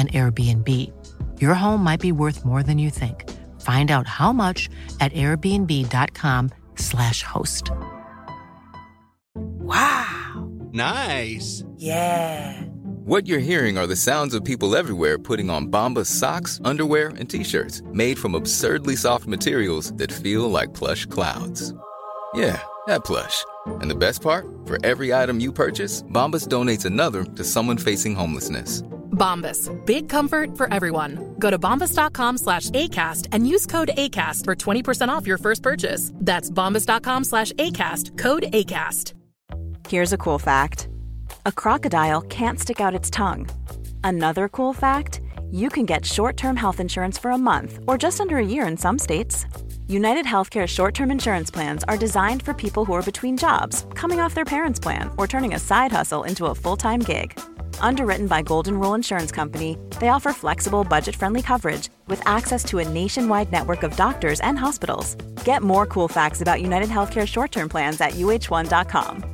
an Airbnb. Your home might be worth more than you think. Find out how much at airbnb.com/slash host. Wow. Nice. Yeah. What you're hearing are the sounds of people everywhere putting on Bombas socks, underwear, and t-shirts made from absurdly soft materials that feel like plush clouds. Yeah, that plush. And the best part? For every item you purchase, Bombas donates another to someone facing homelessness. Bombas. Big comfort for everyone. Go to bombas.com slash ACAST and use code ACAST for 20% off your first purchase. That's bombas.com slash ACAST. Code ACAST. Here's a cool fact. A crocodile can't stick out its tongue. Another cool fact, you can get short-term health insurance for a month or just under a year in some states. United Healthcare short term insurance plans are designed for people who are between jobs, coming off their parents' plan, or turning a side hustle into a full time gig. Underwritten by Golden Rule Insurance Company, they offer flexible, budget friendly coverage with access to a nationwide network of doctors and hospitals. Get more cool facts about United Healthcare short term plans at uhone.com.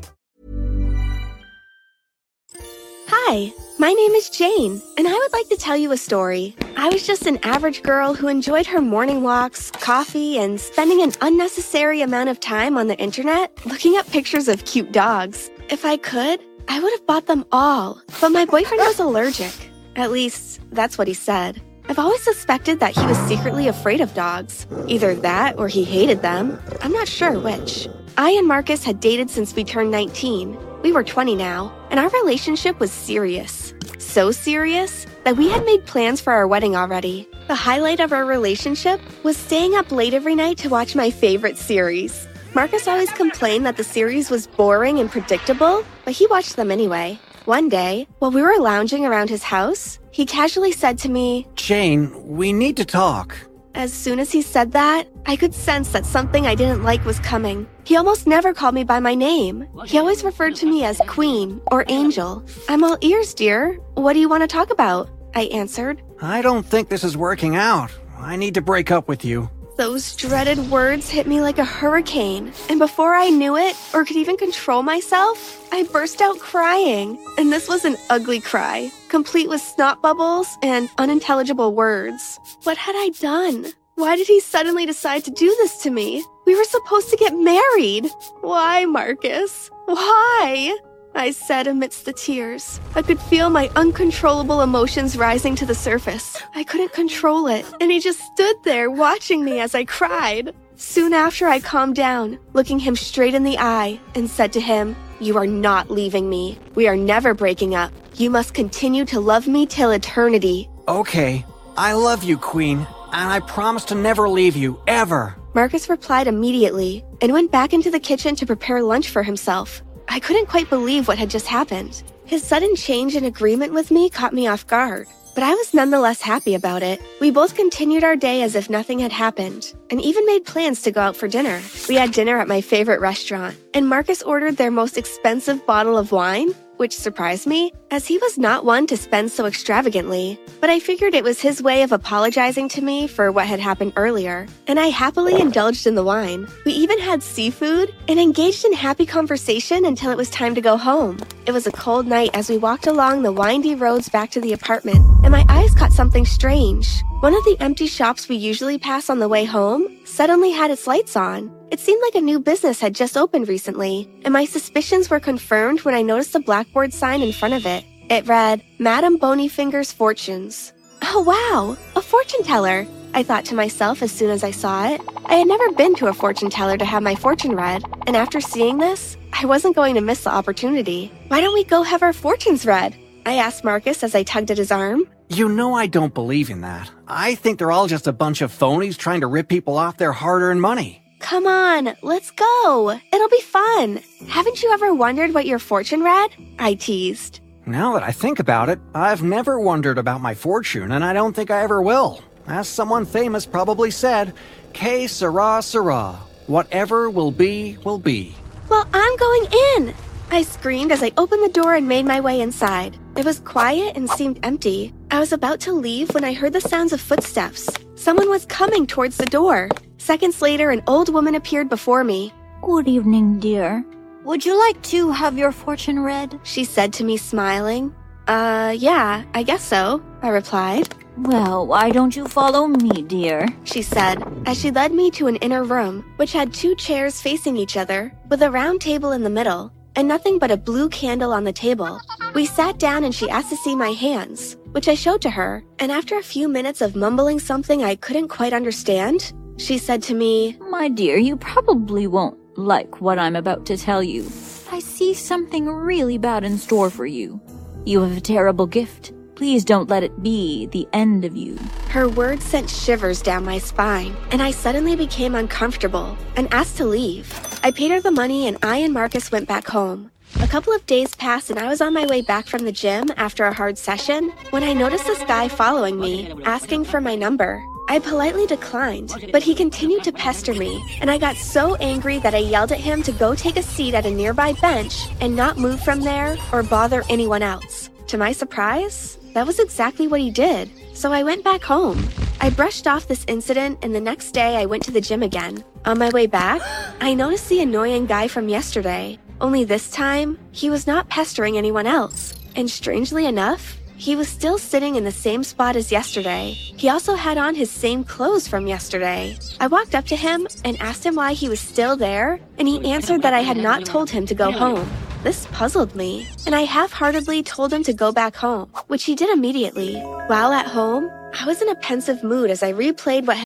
Hi, my name is Jane, and I would like to tell you a story. I was just an average girl who enjoyed her morning walks, coffee, and spending an unnecessary amount of time on the internet looking at pictures of cute dogs. If I could, I would have bought them all, but my boyfriend was allergic. At least, that's what he said. I've always suspected that he was secretly afraid of dogs. Either that or he hated them. I'm not sure which. I and Marcus had dated since we turned 19. We were 20 now, and our relationship was serious. So serious that we had made plans for our wedding already. The highlight of our relationship was staying up late every night to watch my favorite series. Marcus always complained that the series was boring and predictable, but he watched them anyway. One day, while we were lounging around his house, he casually said to me, Jane, we need to talk. As soon as he said that, I could sense that something I didn't like was coming. He almost never called me by my name. He always referred to me as Queen or Angel. I'm all ears, dear. What do you want to talk about? I answered. I don't think this is working out. I need to break up with you. Those dreaded words hit me like a hurricane, and before I knew it or could even control myself, I burst out crying. And this was an ugly cry, complete with snot bubbles and unintelligible words. What had I done? Why did he suddenly decide to do this to me? We were supposed to get married. Why, Marcus? Why? I said amidst the tears. I could feel my uncontrollable emotions rising to the surface. I couldn't control it, and he just stood there watching me as I cried. Soon after, I calmed down, looking him straight in the eye, and said to him, You are not leaving me. We are never breaking up. You must continue to love me till eternity. Okay, I love you, Queen, and I promise to never leave you, ever. Marcus replied immediately and went back into the kitchen to prepare lunch for himself. I couldn't quite believe what had just happened. His sudden change in agreement with me caught me off guard, but I was nonetheless happy about it. We both continued our day as if nothing had happened, and even made plans to go out for dinner. We had dinner at my favorite restaurant, and Marcus ordered their most expensive bottle of wine, which surprised me, as he was not one to spend so extravagantly. But I figured it was his way of apologizing to me for what had happened earlier, and I happily indulged in the wine. We even had seafood and engaged in happy conversation until it was time to go home. It was a cold night as we walked along the windy roads back to the apartment, and my eyes caught something strange. One of the empty shops we usually pass on the way home suddenly had its lights on. It seemed like a new business had just opened recently, and my suspicions were confirmed when I noticed a blackboard sign in front of it. It read, Madame Bonyfinger's Fortunes. Oh wow, a fortune teller, I thought to myself as soon as I saw it. I had never been to a fortune teller to have my fortune read, and after seeing this, I wasn't going to miss the opportunity. Why don't we go have our fortunes read? I asked Marcus as I tugged at his arm. You know I don't believe in that. I think they're all just a bunch of phonies trying to rip people off their hard earned money. Come on, let's go. It'll be fun. Haven't you ever wondered what your fortune read? I teased. Now that I think about it, I've never wondered about my fortune, and I don't think I ever will. As someone famous probably said, Que sera, sera. Whatever will be, will be. Well, I'm going in! I screamed as I opened the door and made my way inside. It was quiet and seemed empty. I was about to leave when I heard the sounds of footsteps. Someone was coming towards the door. Seconds later, an old woman appeared before me. Good evening, dear. Would you like to have your fortune read? She said to me, smiling. Uh, yeah, I guess so, I replied. Well, why don't you follow me, dear? She said, as she led me to an inner room, which had two chairs facing each other, with a round table in the middle, and nothing but a blue candle on the table. We sat down and she asked to see my hands, which I showed to her, and after a few minutes of mumbling something I couldn't quite understand, she said to me, My dear, you probably won't like what I'm about to tell you. I see something really bad in store for you. You have a terrible gift. Please don't let it be the end of you. Her words sent shivers down my spine, and I suddenly became uncomfortable and asked to leave. I paid her the money, and I and Marcus went back home. A couple of days passed, and I was on my way back from the gym after a hard session when I noticed this guy following me, asking for my number. I politely declined, but he continued to pester me, and I got so angry that I yelled at him to go take a seat at a nearby bench and not move from there or bother anyone else. To my surprise, that was exactly what he did, so I went back home. I brushed off this incident, and the next day I went to the gym again. On my way back, I noticed the annoying guy from yesterday, only this time, he was not pestering anyone else. And strangely enough, he was still sitting in the same spot as yesterday. He also had on his same clothes from yesterday. I walked up to him and asked him why he was still there, and he answered that I had not told him to go home. This puzzled me, and I half heartedly told him to go back home, which he did immediately. While at home, I was in a pensive mood as I replayed what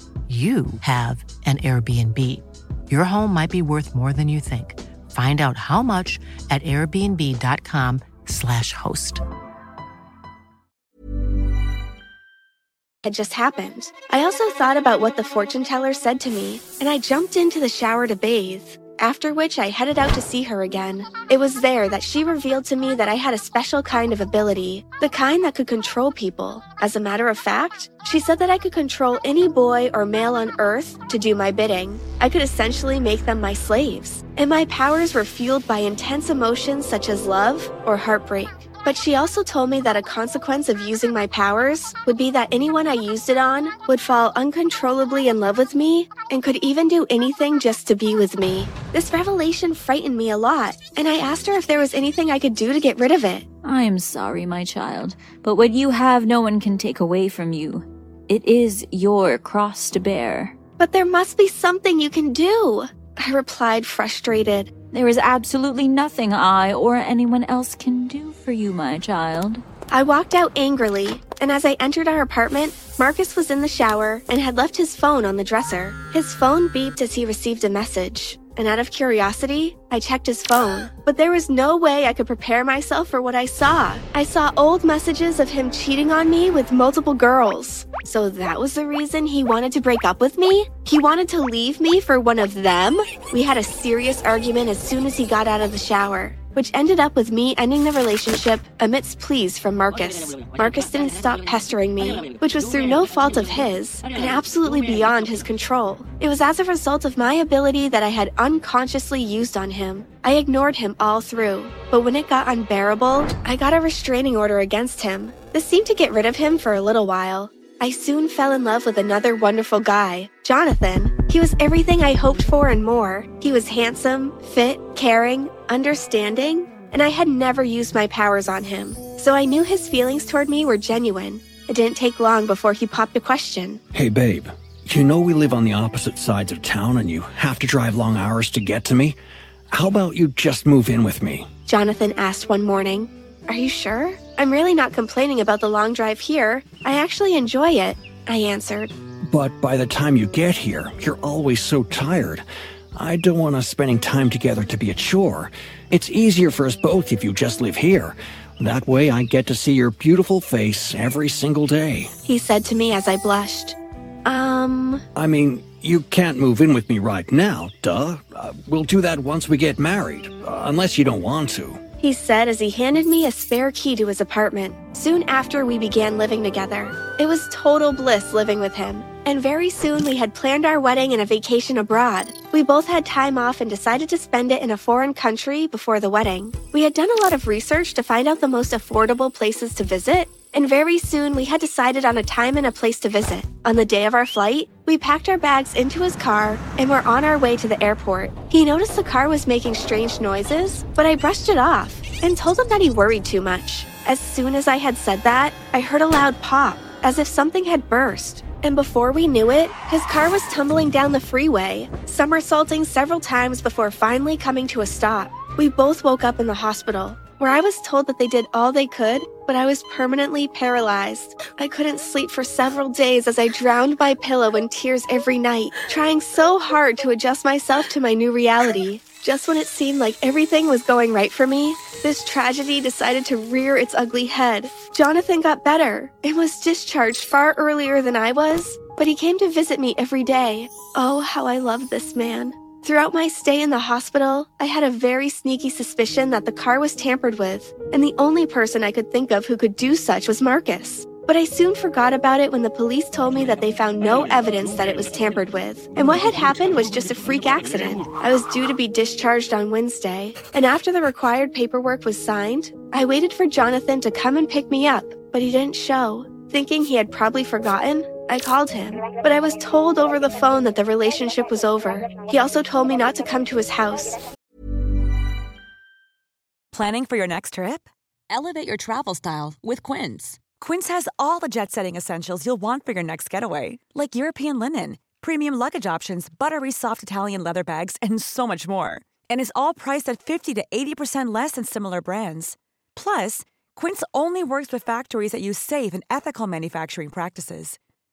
you have an Airbnb. Your home might be worth more than you think. Find out how much at airbnb.com/slash host. It just happened. I also thought about what the fortune teller said to me, and I jumped into the shower to bathe. After which, I headed out to see her again. It was there that she revealed to me that I had a special kind of ability, the kind that could control people. As a matter of fact, she said that I could control any boy or male on Earth to do my bidding. I could essentially make them my slaves, and my powers were fueled by intense emotions such as love or heartbreak. But she also told me that a consequence of using my powers would be that anyone I used it on would fall uncontrollably in love with me and could even do anything just to be with me. This revelation frightened me a lot, and I asked her if there was anything I could do to get rid of it. I am sorry, my child, but what you have no one can take away from you. It is your cross to bear. But there must be something you can do, I replied, frustrated. There is absolutely nothing I or anyone else can do for you, my child. I walked out angrily, and as I entered our apartment, Marcus was in the shower and had left his phone on the dresser. His phone beeped as he received a message, and out of curiosity, I checked his phone. But there was no way I could prepare myself for what I saw. I saw old messages of him cheating on me with multiple girls. So that was the reason he wanted to break up with me? He wanted to leave me for one of them? We had a serious argument as soon as he got out of the shower. Which ended up with me ending the relationship amidst pleas from Marcus. Marcus didn't stop pestering me, which was through no fault of his and absolutely beyond his control. It was as a result of my ability that I had unconsciously used on him. I ignored him all through, but when it got unbearable, I got a restraining order against him. This seemed to get rid of him for a little while. I soon fell in love with another wonderful guy, Jonathan. He was everything I hoped for and more. He was handsome, fit, caring, understanding, and I had never used my powers on him. So I knew his feelings toward me were genuine. It didn't take long before he popped a question. Hey, babe. You know we live on the opposite sides of town and you have to drive long hours to get to me? How about you just move in with me? Jonathan asked one morning. Are you sure? I'm really not complaining about the long drive here. I actually enjoy it, I answered. But by the time you get here, you're always so tired. I don't want us spending time together to be a chore. It's easier for us both if you just live here. That way I get to see your beautiful face every single day. He said to me as I blushed. Um. I mean, you can't move in with me right now, duh. Uh, we'll do that once we get married, uh, unless you don't want to. He said as he handed me a spare key to his apartment. Soon after we began living together. It was total bliss living with him. And very soon we had planned our wedding and a vacation abroad. We both had time off and decided to spend it in a foreign country before the wedding. We had done a lot of research to find out the most affordable places to visit, and very soon we had decided on a time and a place to visit. On the day of our flight, we packed our bags into his car and were on our way to the airport. He noticed the car was making strange noises, but I brushed it off and told him that he worried too much. As soon as I had said that, I heard a loud pop, as if something had burst. And before we knew it, his car was tumbling down the freeway, somersaulting several times before finally coming to a stop. We both woke up in the hospital, where I was told that they did all they could, but I was permanently paralyzed. I couldn't sleep for several days as I drowned my pillow in tears every night, trying so hard to adjust myself to my new reality. Just when it seemed like everything was going right for me, this tragedy decided to rear its ugly head. Jonathan got better and was discharged far earlier than I was, but he came to visit me every day. Oh, how I loved this man. Throughout my stay in the hospital, I had a very sneaky suspicion that the car was tampered with, and the only person I could think of who could do such was Marcus. But I soon forgot about it when the police told me that they found no evidence that it was tampered with. And what had happened was just a freak accident. I was due to be discharged on Wednesday, and after the required paperwork was signed, I waited for Jonathan to come and pick me up, but he didn't show. Thinking he had probably forgotten, I called him, but I was told over the phone that the relationship was over. He also told me not to come to his house. Planning for your next trip? Elevate your travel style with Quince. Quince has all the jet setting essentials you'll want for your next getaway, like European linen, premium luggage options, buttery soft Italian leather bags, and so much more. And is all priced at 50 to 80% less than similar brands. Plus, Quince only works with factories that use safe and ethical manufacturing practices.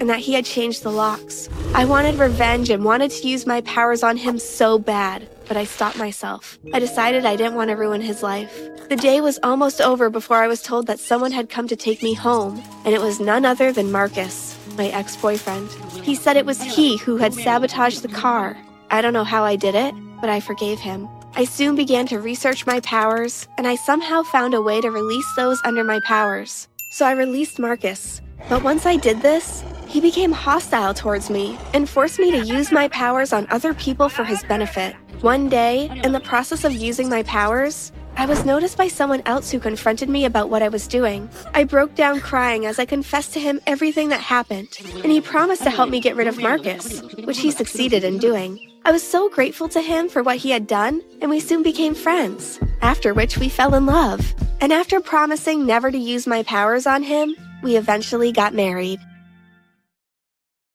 And that he had changed the locks. I wanted revenge and wanted to use my powers on him so bad, but I stopped myself. I decided I didn't want to ruin his life. The day was almost over before I was told that someone had come to take me home, and it was none other than Marcus, my ex boyfriend. He said it was he who had sabotaged the car. I don't know how I did it, but I forgave him. I soon began to research my powers, and I somehow found a way to release those under my powers. So I released Marcus. But once I did this, he became hostile towards me and forced me to use my powers on other people for his benefit. One day, in the process of using my powers, I was noticed by someone else who confronted me about what I was doing. I broke down crying as I confessed to him everything that happened, and he promised to help me get rid of Marcus, which he succeeded in doing. I was so grateful to him for what he had done, and we soon became friends. after which we fell in love. And after promising never to use my powers on him, we eventually got married.